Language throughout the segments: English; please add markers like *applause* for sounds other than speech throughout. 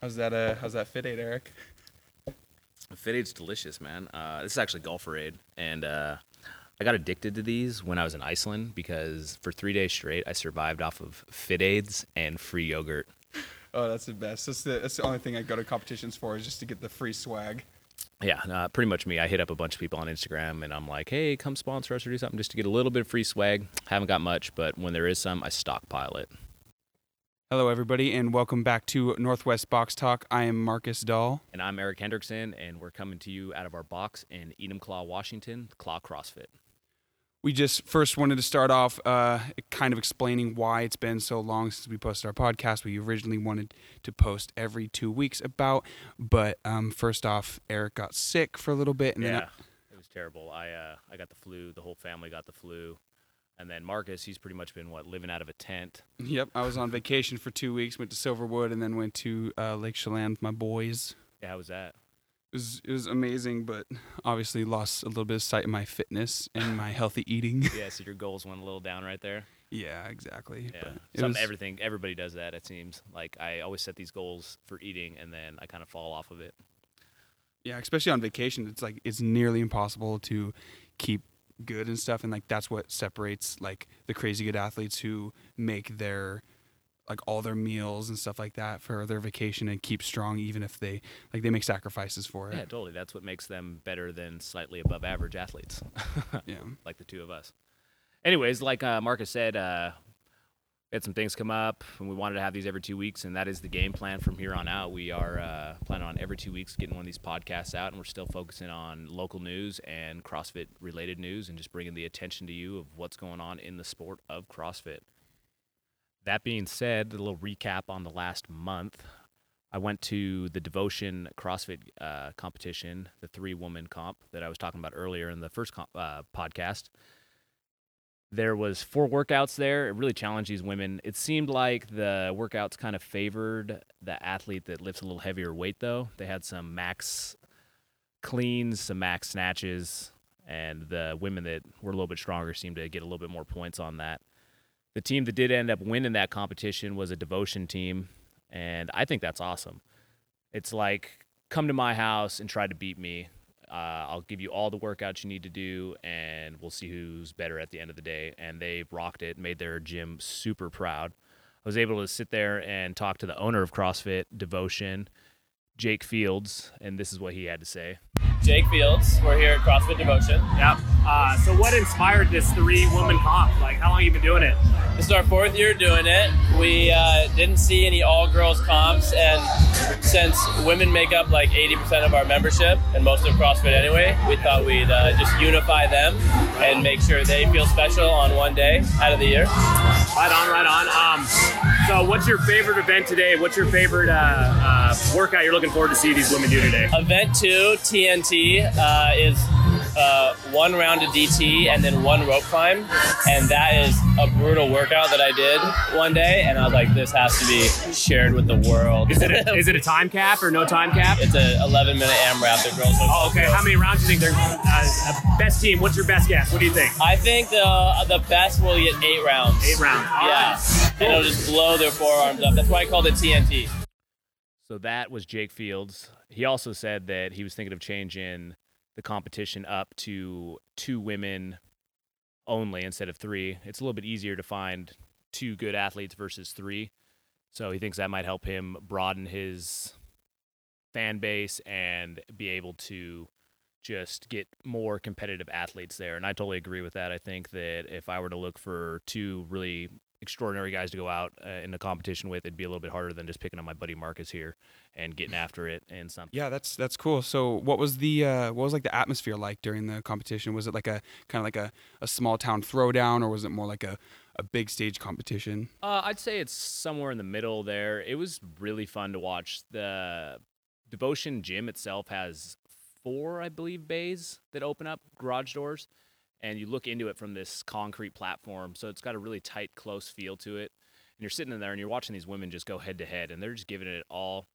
How's that? Uh, how's that FitAid, Eric? FitAid's delicious, man. Uh, this is actually GolferAid, and uh, I got addicted to these when I was in Iceland because for three days straight I survived off of FitAids and free yogurt. Oh, that's the best. That's the that's the only thing I go to competitions for is just to get the free swag. Yeah, uh, pretty much me. I hit up a bunch of people on Instagram and I'm like, hey, come sponsor us or do something just to get a little bit of free swag. Haven't got much, but when there is some, I stockpile it. Hello, everybody, and welcome back to Northwest Box Talk. I am Marcus Dahl. And I'm Eric Hendrickson, and we're coming to you out of our box in Enumclaw, Washington, Claw CrossFit. We just first wanted to start off uh, kind of explaining why it's been so long since we posted our podcast. We originally wanted to post every two weeks about, but um, first off, Eric got sick for a little bit, and yeah, then it was terrible. I uh, I got the flu. The whole family got the flu. And then Marcus, he's pretty much been what living out of a tent. yep, I was on vacation for two weeks. Went to Silverwood, and then went to uh, Lake Chelan with my boys. Yeah, how was that? It was it was amazing, but obviously lost a little bit of sight of my fitness and my *laughs* healthy eating. Yeah, so your goals went a little down right there. yeah, exactly. Yeah, some was- everything. Everybody does that. It seems like I always set these goals for eating, and then I kind of fall off of it. Yeah, especially on vacation, it's like it's nearly impossible to keep good and stuff, and like that's what separates like the crazy good athletes who make their like all their meals and stuff like that for their vacation and keep strong even if they like they make sacrifices for it. Yeah, totally. That's what makes them better than slightly above average athletes, Yeah. *laughs* like the two of us. Anyways, like uh, Marcus said, uh, we had some things come up, and we wanted to have these every two weeks, and that is the game plan from here on out. We are uh, planning on every two weeks getting one of these podcasts out, and we're still focusing on local news and CrossFit related news, and just bringing the attention to you of what's going on in the sport of CrossFit. That being said, a little recap on the last month. I went to the Devotion CrossFit uh, competition, the three woman comp that I was talking about earlier in the first comp, uh, podcast. There was four workouts there. It really challenged these women. It seemed like the workouts kind of favored the athlete that lifts a little heavier weight, though. They had some max cleans, some max snatches, and the women that were a little bit stronger seemed to get a little bit more points on that. The team that did end up winning that competition was a devotion team, and I think that's awesome. It's like come to my house and try to beat me. Uh, I'll give you all the workouts you need to do, and we'll see who's better at the end of the day. And they rocked it, made their gym super proud. I was able to sit there and talk to the owner of CrossFit Devotion, Jake Fields, and this is what he had to say. Jake Fields. We're here at CrossFit Devotion. Yep. Uh, so what inspired this three-woman comp? Like, how long you been doing it? This is our fourth year doing it. We uh, didn't see any all-girls comps, and since women make up like 80% of our membership and most of CrossFit anyway, we thought we'd uh, just unify them and make sure they feel special on one day out of the year. Right on, right on. Um, so what's your favorite event today? What's your favorite uh, uh, workout you're looking forward to see these women do today? Event two, TNT, uh, is uh, one round of DT and then one rope climb, and that is a brutal workout that I did one day, and I was like, this has to be shared with the world. Is it a, *laughs* is it a time cap or no time cap? it's an 11 minute AMRAP. The girls. Oh, okay. How many rounds do you think they're uh, best team? What's your best guess? What do you think? I think the the best will get eight rounds. Eight rounds. All Yeah, right. and it'll just blow their forearms up. That's why I called it TNT. So that was Jake Fields. He also said that he was thinking of changing the competition up to two women only instead of three. It's a little bit easier to find two good athletes versus three. So he thinks that might help him broaden his fan base and be able to just get more competitive athletes there. And I totally agree with that. I think that if I were to look for two really extraordinary guys to go out uh, in a competition with, it'd be a little bit harder than just picking up my buddy Marcus here and getting *laughs* after it and something. Yeah, that's that's cool. So, what was the uh, what was like the atmosphere like during the competition? Was it like a kind of like a, a small town throwdown, or was it more like a, a big stage competition? Uh, I'd say it's somewhere in the middle there. It was really fun to watch. The Devotion Gym itself has four, I believe, bays that open up, garage doors, and you look into it from this concrete platform. So it's got a really tight, close feel to it. And you're sitting in there and you're watching these women just go head to head, and they're just giving it all.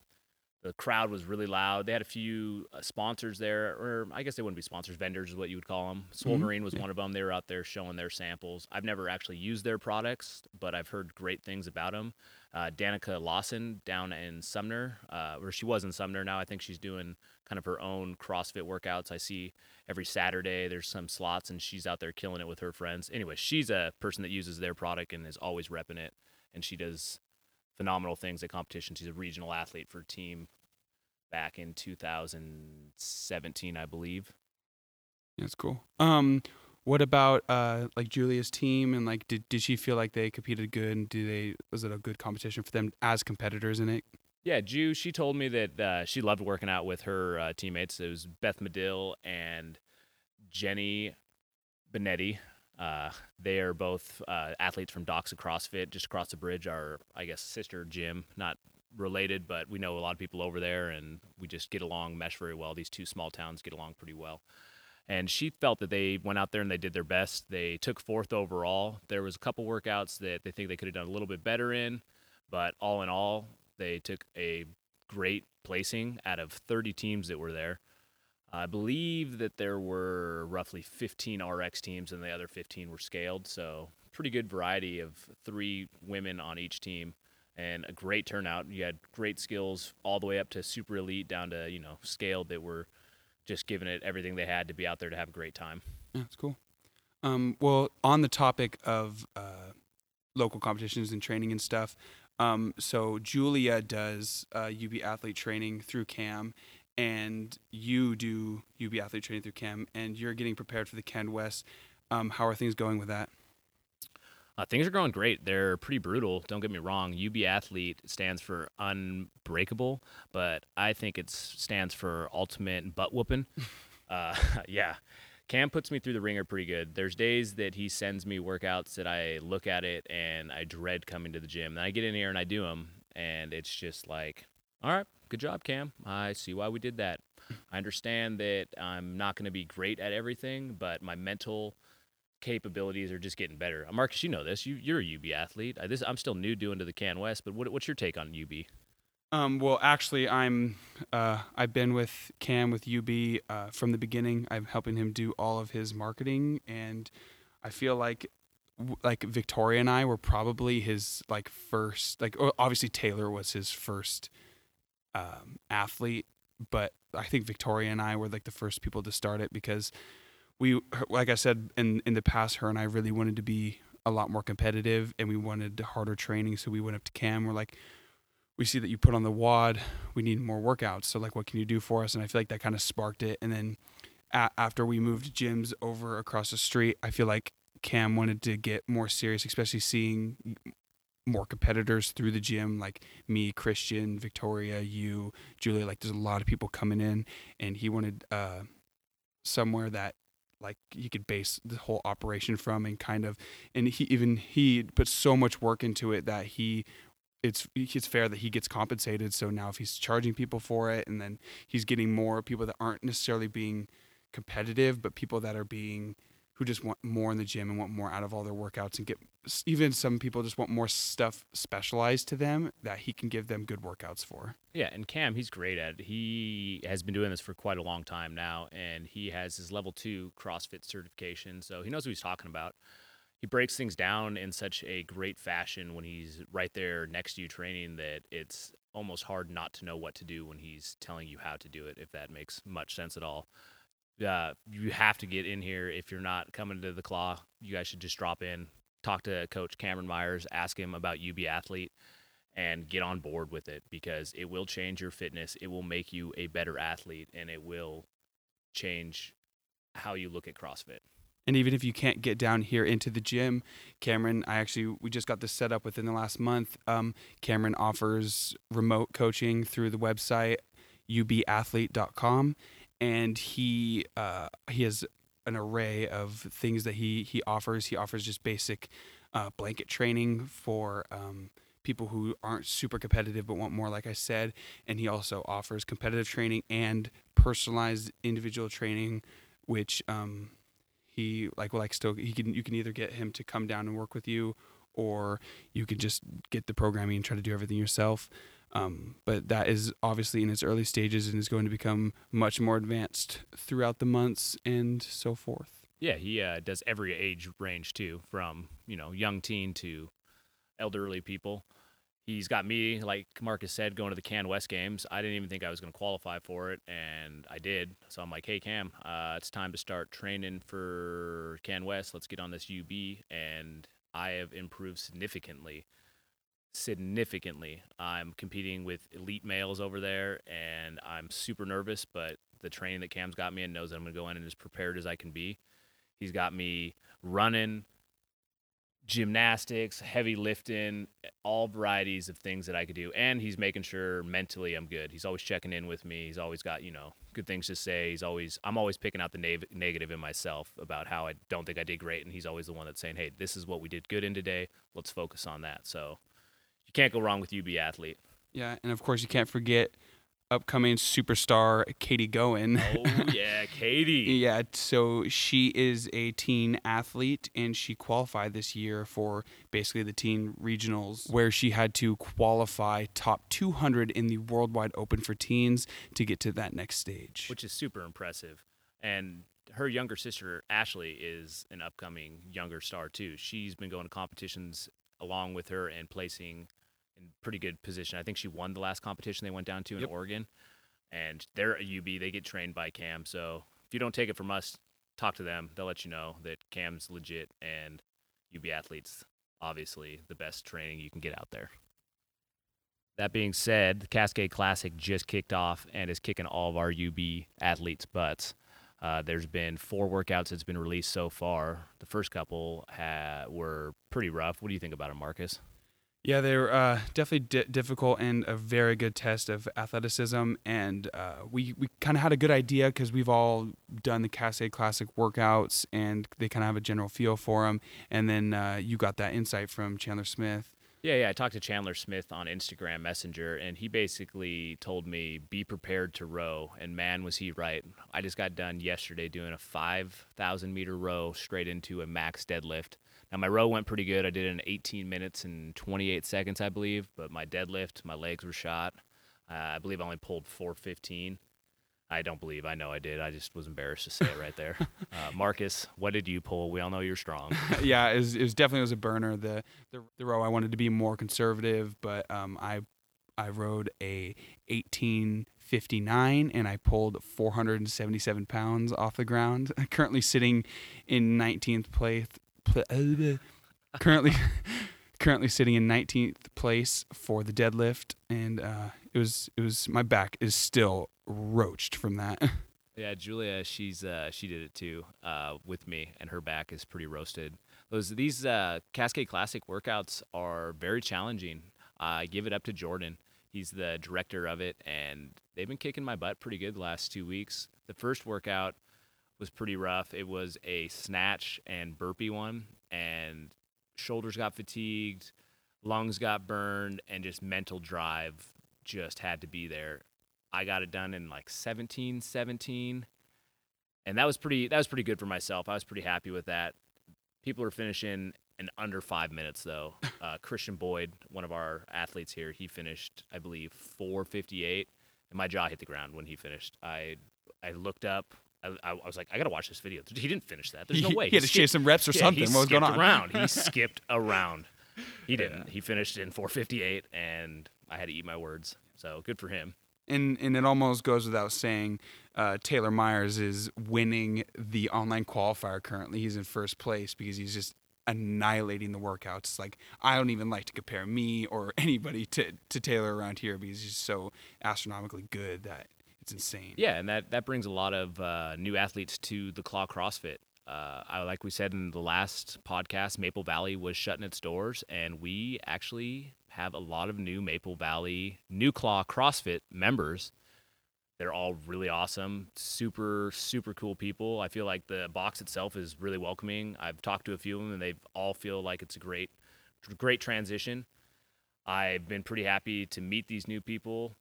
The crowd was really loud. They had a few uh, sponsors there, or I guess they wouldn't be sponsors, vendors is what you would call them. Swole Marine was one of them. They were out there showing their samples. I've never actually used their products, but I've heard great things about them. uh, Danica Lawson down in Sumner, uh, where she was in Sumner. Now I think she's doing kind of her own CrossFit workouts. I see every Saturday there's some slots, and she's out there killing it with her friends. Anyway, she's a person that uses their product and is always repping it, and she does phenomenal things at competition. She's a regional athlete for team back in 2017, I believe. That's cool. Um, what about uh like Julia's team and like did did she feel like they competed good and do they was it a good competition for them as competitors in it? Yeah, Jew. she told me that uh, she loved working out with her uh, teammates. It was Beth Medill and Jenny Benetti. Uh, they are both uh, athletes from Doxa CrossFit, just across the bridge. Our, I guess, sister gym, not related, but we know a lot of people over there, and we just get along, mesh very well. These two small towns get along pretty well. And she felt that they went out there and they did their best. They took fourth overall. There was a couple workouts that they think they could have done a little bit better in, but all in all, they took a great placing out of 30 teams that were there. I believe that there were roughly 15 RX teams and the other 15 were scaled. So, pretty good variety of three women on each team and a great turnout. You had great skills all the way up to super elite down to, you know, scaled that were just giving it everything they had to be out there to have a great time. Yeah, that's cool. Um, well, on the topic of uh, local competitions and training and stuff, um, so Julia does uh, UB athlete training through CAM, and you do UB athlete training through CAM, and you're getting prepared for the Can West. Um, how are things going with that? Uh, things are going great. They're pretty brutal. Don't get me wrong. UB Athlete stands for unbreakable, but I think it stands for ultimate butt whooping. *laughs* uh, *laughs* yeah. Cam puts me through the wringer pretty good. There's days that he sends me workouts that I look at it and I dread coming to the gym. Then I get in here and I do them, and it's just like, all right, good job, Cam. I see why we did that. I understand that I'm not going to be great at everything, but my mental capabilities are just getting better. Marcus, you know this. You, you're a UB athlete. I, this, I'm still new doing to the Can West, but what, what's your take on UB? Um, well, actually, I'm uh, I've been with Cam with UB uh, from the beginning. I'm helping him do all of his marketing, and I feel like like Victoria and I were probably his like first like obviously Taylor was his first um, athlete, but I think Victoria and I were like the first people to start it because we like I said in in the past, her and I really wanted to be a lot more competitive, and we wanted harder training. So we went up to Cam. We're like we see that you put on the WOD. We need more workouts. So like, what can you do for us? And I feel like that kind of sparked it. And then a- after we moved gyms over across the street, I feel like Cam wanted to get more serious, especially seeing more competitors through the gym, like me, Christian, Victoria, you, Julia. Like, there's a lot of people coming in, and he wanted uh, somewhere that like he could base the whole operation from and kind of and he even he put so much work into it that he it's it's fair that he gets compensated. So now if he's charging people for it, and then he's getting more people that aren't necessarily being competitive, but people that are being who just want more in the gym and want more out of all their workouts and get even some people just want more stuff specialized to them that he can give them good workouts for. Yeah, and Cam, he's great at it. He has been doing this for quite a long time now, and he has his level two CrossFit certification, so he knows what he's talking about he breaks things down in such a great fashion when he's right there next to you training that it's almost hard not to know what to do when he's telling you how to do it if that makes much sense at all. Uh, you have to get in here. If you're not coming to the claw you guys should just drop in talk to coach cameron myers ask him about ub athlete and get on board with it because it will change your fitness. It will make you a better athlete and it will change how you look at crossfit and even if you can't get down here into the gym, Cameron, I actually we just got this set up within the last month. Um, Cameron offers remote coaching through the website ubathlete.com, and he uh, he has an array of things that he he offers. He offers just basic uh, blanket training for um, people who aren't super competitive but want more, like I said. And he also offers competitive training and personalized individual training, which um, he like like still he can you can either get him to come down and work with you or you can just get the programming and try to do everything yourself. Um, but that is obviously in its early stages and is going to become much more advanced throughout the months and so forth. Yeah he uh, does every age range too from you know young teen to elderly people he's got me, like Marcus said, going to the Can West games. I didn't even think I was going to qualify for it, and I did. So I'm like, hey, Cam, uh, it's time to start training for Can West. Let's get on this UB. And I have improved significantly. Significantly. I'm competing with elite males over there, and I'm super nervous, but the training that Cam's got me and knows that I'm going to go in and as prepared as I can be. He's got me running, gymnastics, heavy lifting, all varieties of things that I could do. And he's making sure mentally I'm good. He's always checking in with me. He's always got, you know, good things to say. He's always, I'm always picking out the negative in myself about how I don't think I did great. And he's always the one that's saying, hey, this is what we did good in today. Let's focus on that. So you can't go wrong with UB athlete. Yeah, and of course you can't forget upcoming superstar Katie Goen. Oh, *laughs* yeah, Katie. Yeah, so she is a teen athlete and she qualified this year for basically the teen regionals where she had to qualify top 200 in the Worldwide Open for teens to get to that next stage. Which is super impressive. And her younger sister, Ashley, is an upcoming younger star too. She's been going to competitions along with her and placing in pretty good position. I think she won the last competition they went down to in Yep. Oregon. And they're a UB. They get trained by Cam. So if you don't take it from us, talk to them. They'll let you know that Cam's legit and UB athletes, obviously, the best training you can get out there. That being said, the Cascade Classic just kicked off and is kicking all of our UB athletes' butts. Uh, there's been four workouts that's been released so far. The first couple ha- were pretty rough. What do you think about it, Marcus? Yeah, they're uh, definitely di- difficult and a very good test of athleticism. And uh, we, we kind of had a good idea because we've all done the Cascade Classic workouts and they kind of have a general feel for them. And then uh, you got that insight from Chandler Smith. Yeah, yeah. I talked to Chandler Smith on Instagram Messenger, and he basically told me, be prepared to row. And man, was he right. I just got done yesterday doing a 5,000 meter row straight into a max deadlift. Now, my row went pretty good. I did it in 18 minutes and 28 seconds, I believe, but my deadlift, my legs were shot. Uh, I believe I only pulled 415. I don't believe. I know I did. I just was embarrassed to say it right there. *laughs* Uh, Marcus, what did you pull? We all know you're strong. *laughs* yeah, it was, it was definitely was a burner. The, the the row I wanted to be more conservative, but um, I I rowed a 1859 and I pulled 477 pounds off the ground. *laughs* Currently sitting in 19th place. Uh, currently *laughs* currently sitting in 19th place for the deadlift, and uh, it was it was my back is still roached from that. *laughs* Yeah, Julia, she's uh, she did it too uh, with me, and her back is pretty roasted. Those these uh, Cascade Classic workouts are very challenging. I give it up to Jordan. He's the director of it, and they've been kicking my butt pretty good the last two weeks. The first workout was pretty rough. It was a snatch and burpee one, and shoulders got fatigued, lungs got burned, and just mental drive just had to be there. I got it done in like 17, 17. And that was pretty that was pretty good for myself. I was pretty happy with that. People are finishing in under five minutes though. Uh, Christian Boyd, one of our athletes here, he finished, I believe, 458. And my jaw hit the ground when he finished. I I looked up. I, I was like, I gotta watch this video. He didn't finish that. There's no he, way. he had to skipped- chase some reps or yeah, something. He What was going skipped on? around. He *laughs* skipped around. He didn't. He finished in 458, and I had to eat my words. So good for him. and and it almost goes without saying, uh, Taylor Myers is winning the online qualifier currently. He's in first place because he's just annihilating the workouts. It's like I don't even like to compare me or *laughs* anybody to to Taylor around here because he's so astronomically good that it's insane. Yeah, and that that brings a lot of uh, new athletes to the Claw CrossFit. Uh, I, like we said in the last podcast, Maple Valley was shutting its doors, and we actually have a lot of new Maple Valley new Claw CrossFit members. They're all really awesome, super super cool people. I feel like the box itself is really welcoming. I've talked to a few of them, and they all feel like it's a great great transition. I've been pretty happy to meet these new people.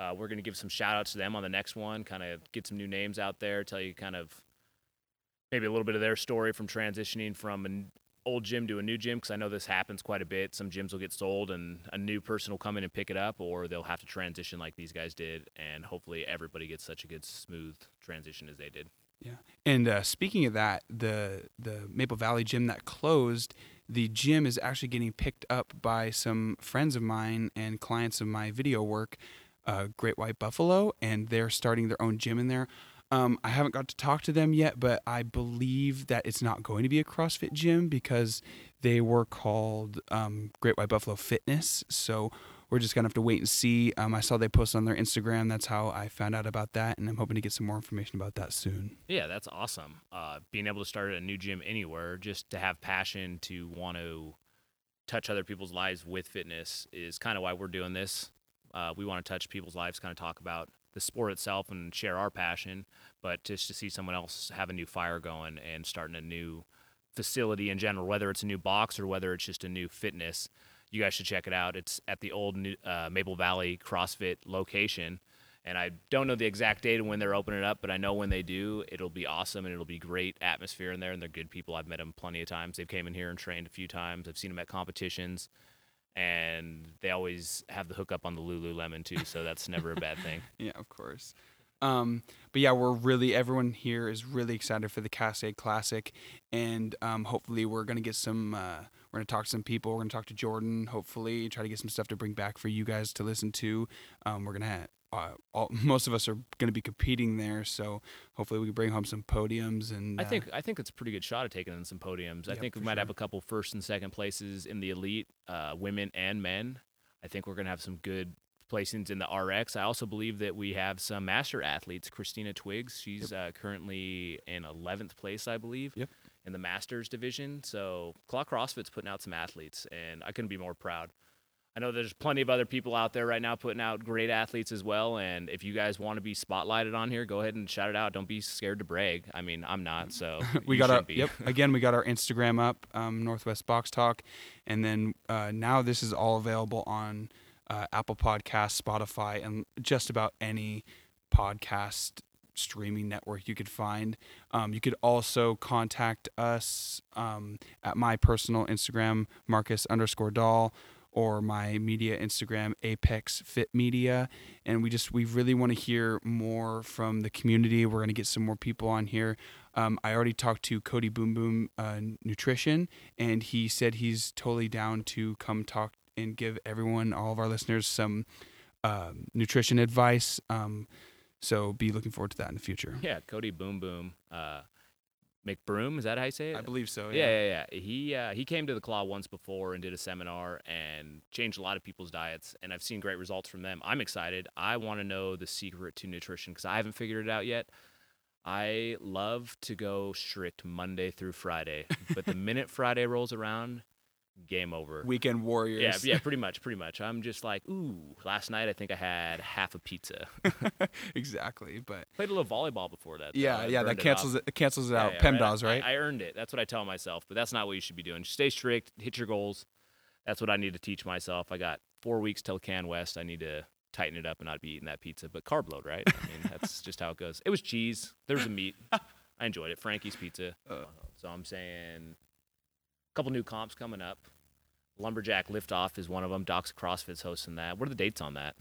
Uh, we're going to give some shout outs to them on the next one, kind of get some new names out there, tell you kind of maybe a little bit of their story from transitioning from an old gym to a new gym, because I know this happens quite a bit. Some gyms will get sold and a new person will come in and pick it up, or they'll have to transition like these guys did, and hopefully everybody gets such a good, smooth transition as they did. Yeah. And uh, speaking of that, the the Maple Valley gym that closed, the gym is actually getting picked up by some friends of mine and clients of my video work, uh, Great White Buffalo, and they're starting their own gym in there. Um, I haven't got to talk to them yet, but I believe that it's not going to be a CrossFit gym because they were called um, Great White Buffalo Fitness. So we're just gonna have to wait and see. Um, I saw they posted on their Instagram. That's how I found out about that, and I'm hoping to get some more information about that soon. Yeah, that's awesome. Uh, being able to start a new gym anywhere, just to have passion to want to touch other people's lives with fitness is kind of why we're doing this. Uh, we want to touch people's lives, kind of talk about the sport itself and share our passion, but just to see someone else have a new fire going and starting a new facility in general, whether it's a new box or whether it's just a new fitness, you guys should check it out. It's at the old uh, Maple Valley CrossFit location. And I don't know the exact date of when they're opening up, but I know when they do, it'll be awesome and it'll be great atmosphere in there. And they're good people. I've met them plenty of times. They've came in here and trained a few times. I've seen them at competitions, and they always have the hookup on the Lululemon too. So that's never a bad thing. *laughs* Yeah, of course. Um, but yeah, we're really everyone here is really excited for the Cascade Classic, and um, hopefully we're gonna get some. Uh, we're gonna talk to some people. We're gonna talk to Jordan. Hopefully, try to get some stuff to bring back for you guys to listen to. Um, we're gonna. Uh, all, *laughs* most of us are going to be competing there, so hopefully we can bring home some podiums. And I uh, think I think it's a pretty good shot at taking in some podiums. I think we might have a couple first and second places in the elite, uh, women and men. I think we're gonna have some good placings in the RX. I also believe that we have some master athletes. Christina Twiggs, she's uh, currently in 11th place, I believe, Yep. in the masters division. So Claw CrossFit's putting out some athletes, and I couldn't be more proud. I know there's plenty of other people out there right now putting out great athletes as well. And if you guys want to be spotlighted on here, go ahead and shout it out. Don't be scared to brag. I mean, I'm not, so *laughs* we got our be. yep *laughs* again we got our instagram up um, northwest box talk and then uh, now this is all available on uh, apple Podcasts, spotify and just about any podcast streaming network you could find um, you could also contact us um, at my personal instagram marcus underscore dahl or my media Instagram, Apex Fit Media. And we just, we really want to hear more from the community. We're going to get some more people on here. Um, I already talked to Cody Boom Boom uh, Nutrition, and he said he's totally down to come talk and give everyone, all of our listeners, some um, nutrition advice. Um, so be looking forward to that in the future. Yeah, Cody Boom Boom. Uh, McBroom, is that how you say it? I believe so. yeah, yeah, yeah. He uh, he came to the Claw once before and did a seminar and changed a lot of people's diets, and I've seen great results from them. I'm excited. I want to know the secret to nutrition because I haven't figured it out yet. I love to go strict Monday through Friday, but the *laughs* minute Friday rolls around, game over. Weekend Warriors. yeah, yeah, pretty much, pretty much. I'm just like, ooh. Last night I think I had half a pizza. *laughs* exactly. But Played a little volleyball before that. though. yeah, I yeah, that cancels it, it cancels it out. yeah, PEMDAS, right? I, I earned it. That's what I tell myself, but that's not what you should be doing. Stay strict, hit your goals. That's what I need to teach myself. I got four weeks till Can West. I need to tighten it up and not be eating that pizza, but carb load, right? I mean, that's *laughs* just how it goes. It was cheese. There was a meat. I enjoyed it. Frankie's Pizza. Uh. so I'm saying a couple new comps coming up. Lumberjack Liftoff is one of them. Doxa CrossFit's hosting that. What are the dates on that?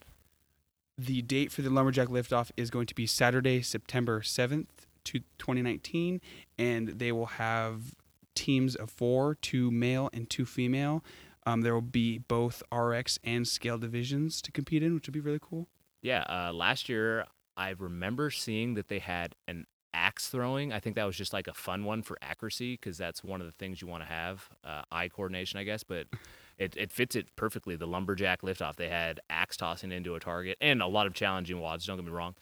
The date for the Lumberjack Liftoff is going to be Saturday, September 7th, to 2019, and they will have teams of four, two male and two female. Um, there will be both RX and scale divisions to compete in, which would be really cool. Yeah, uh, last year I remember seeing that they had an axe throwing. I think that was just like a fun one for accuracy because that's one of the things you want to have uh, eye coordination, I guess. But it, it fits it perfectly. The lumberjack liftoff. They had axe tossing into a target and a lot of challenging WODs. Don't get me wrong.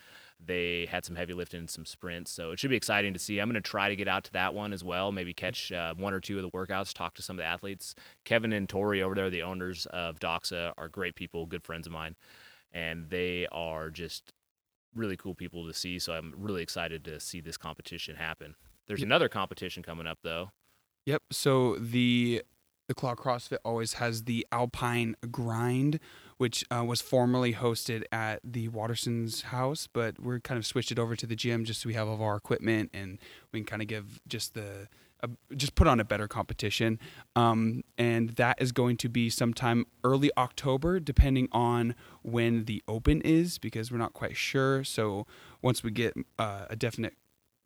They had some heavy lifting and some sprints, so it should be exciting to see. I'm going to try to get out to that one as well. Maybe catch uh, one or two of the workouts, talk to some of the athletes. Kevin and Tori over there, the owners of Doxa, are great people, good friends of mine, and they are just really cool people to see. So I'm really excited to see this competition happen. There's Yep. another competition coming up though. Yep. So the the Claw CrossFit always has the Alpine Grind, which uh, was formerly hosted at the Waterson's house, but we're kind of switched it over to the gym just so we have all of our equipment and we can kind of give just the uh, just put on a better competition. Um, and that is going to be sometime early October, depending on when the open is, because we're not quite sure. So once we get uh, a definite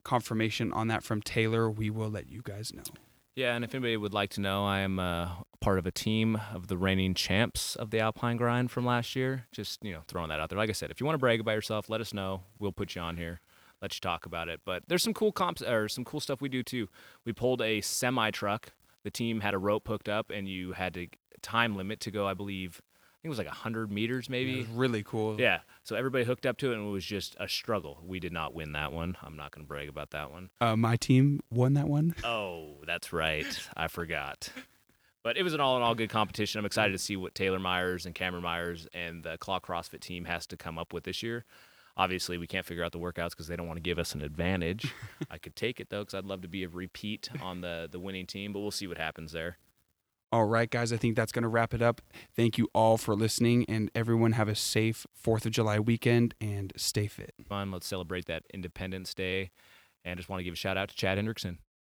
confirmation on that from Taylor, we will let you guys know. Yeah, and if anybody would like to know, I am uh, part of a team of the reigning champs of the Alpine Grind from last year. Just you know, throwing that out there. Like I said, if you want to brag about yourself, let us know. We'll put you on here, let you talk about it. But there's some cool comps or some cool stuff we do too. We pulled a semi truck. The team had a rope hooked up, and you had to time limit to go. I believe I think it was like 100 meters, maybe It maybe. was really cool. Yeah. So everybody hooked up to it, and it was just a struggle. We did not win that one. I'm not going to brag about that one. Uh, my team won that one. *laughs* Oh, that's right. I forgot. But it was an all in all good competition. I'm excited to see what Taylor Myers and Cameron Myers and the Claw CrossFit team has to come up with this year. Obviously, we can't figure out the workouts because they don't want to give us an advantage. *laughs* I could take it though because I'd love to be a repeat on the the winning team, but we'll see what happens there. All right, guys, I think that's going to wrap it up. Thank you all for listening, and everyone have a safe 4th of July weekend and stay fit. Fun. Let's celebrate that Independence Day, and just want to give a shout out to Chad Hendrickson.